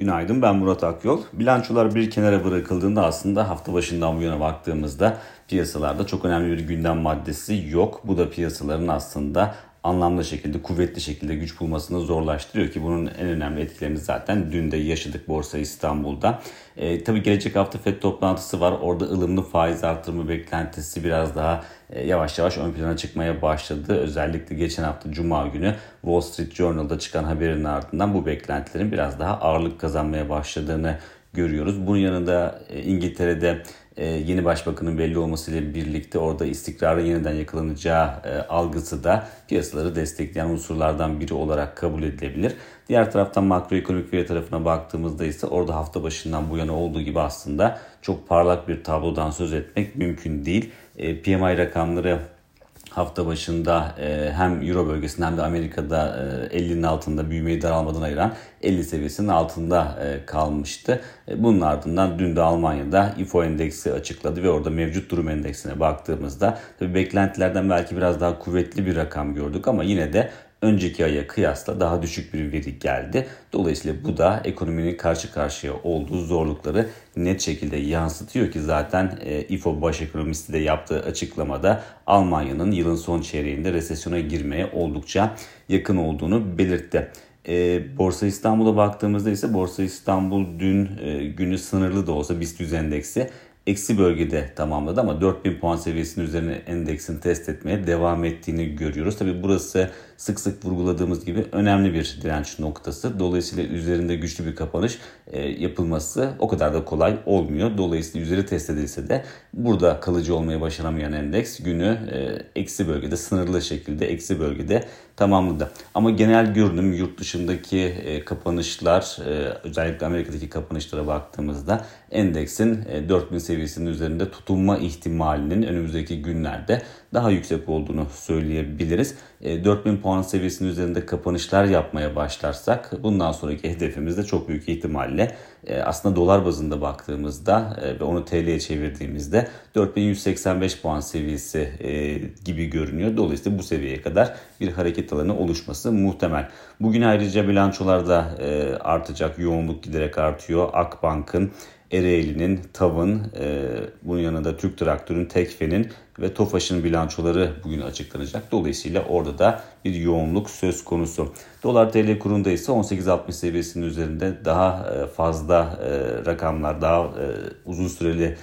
Günaydın ben Murat Akyol. Bilançolar bir kenara bırakıldığında aslında hafta başından bu yana baktığımızda piyasalarda çok önemli bir gündem maddesi yok. Bu da piyasaların aslında anlamlı şekilde, kuvvetli şekilde güç bulmasını zorlaştırıyor ki bunun en önemli etkilerini zaten dün de yaşadık Borsa İstanbul'da. E, tabii gelecek hafta FED toplantısı var. Orada ılımlı faiz artırımı beklentisi biraz daha e, yavaş yavaş ön plana çıkmaya başladı. Özellikle geçen hafta Cuma günü Wall Street Journal'da çıkan haberin ardından bu beklentilerin biraz daha ağırlık kazanmaya başladığını görüyoruz. Bunun yanında e, İngiltere'de e, yeni başbakanın belli olmasıyla birlikte orada istikrarın yeniden yakalanacağı e, algısı da piyasaları destekleyen unsurlardan biri olarak kabul edilebilir. Diğer taraftan makroekonomik veri tarafına baktığımızda ise orada hafta başından bu yana olduğu gibi aslında çok parlak bir tablodan söz etmek mümkün değil. PMI rakamları hafta başında e, hem Euro bölgesinde hem de Amerika'da e, 50'nin altında büyümeyi daralmadan ayıran 50 seviyesinin altında e, kalmıştı. E, bunun ardından dün de Almanya'da IFO endeksi açıkladı ve orada mevcut durum endeksine baktığımızda tabii beklentilerden belki biraz daha kuvvetli bir rakam gördük ama yine de önceki aya kıyasla daha düşük bir veri geldi. Dolayısıyla bu da ekonominin karşı karşıya olduğu zorlukları net şekilde yansıtıyor ki zaten e, İFO baş ekonomisti de yaptığı açıklamada Almanya'nın yılın son çeyreğinde resesyona girmeye oldukça yakın olduğunu belirtti. E, Borsa İstanbul'a baktığımızda ise Borsa İstanbul dün e, günü sınırlı da olsa BIST 100 endeksi eksi bölgede tamamladı ama 4000 puan seviyesinin üzerine endeksin test etmeye devam ettiğini görüyoruz. Tabi burası sık sık vurguladığımız gibi önemli bir direnç noktası. Dolayısıyla üzerinde güçlü bir kapanış e, yapılması o kadar da kolay olmuyor. Dolayısıyla üzeri test edilse de burada kalıcı olmaya başaramayan endeks günü e, eksi bölgede sınırlı şekilde eksi bölgede tamamladı. Ama genel görünüm yurt dışındaki e, kapanışlar özellikle Amerika'daki kapanışlara baktığımızda endeksin 4000 seviyesinin üzerinde tutunma ihtimalinin önümüzdeki günlerde daha yüksek olduğunu söyleyebiliriz. 4000 puan puan seviyesinin üzerinde kapanışlar yapmaya başlarsak bundan sonraki hedefimiz de çok büyük ihtimalle e, aslında dolar bazında baktığımızda e, ve onu TL'ye çevirdiğimizde 4185 puan seviyesi e, gibi görünüyor. Dolayısıyla bu seviyeye kadar bir hareket alanı oluşması muhtemel. Bugün ayrıca bilançolarda artacak yoğunluk giderek artıyor. Akbank'ın Ereğli'nin, TAV'ın, e, bunun yanında Türk Traktör'ün, Tekfe'nin ve TOFAŞ'ın bilançoları bugün açıklanacak. Dolayısıyla orada da bir yoğunluk söz konusu. Dolar TL kurunda ise 18.60 seviyesinin üzerinde daha e, fazla e, rakamlar, daha e, uzun süreli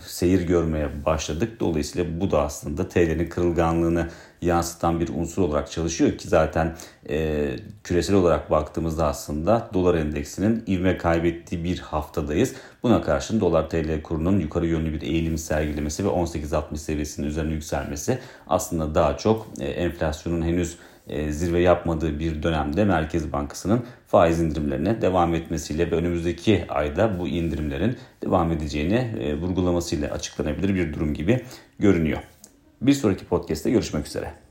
seyir görmeye başladık. Dolayısıyla bu da aslında TL'nin kırılganlığını yansıtan bir unsur olarak çalışıyor ki zaten e, küresel olarak baktığımızda aslında dolar endeksinin ivme kaybettiği bir haftadayız. Buna karşın dolar TL kurunun yukarı yönlü bir eğilim sergilemesi ve 18.60 seviyesinin üzerine yükselmesi aslında daha çok e, enflasyonun henüz e, zirve yapmadığı bir dönemde Merkez Bankası'nın faiz indirimlerine devam etmesiyle ve önümüzdeki ayda bu indirimlerin devam edeceğini e, vurgulamasıyla açıklanabilir bir durum gibi görünüyor. Bir sonraki podcast'te görüşmek üzere.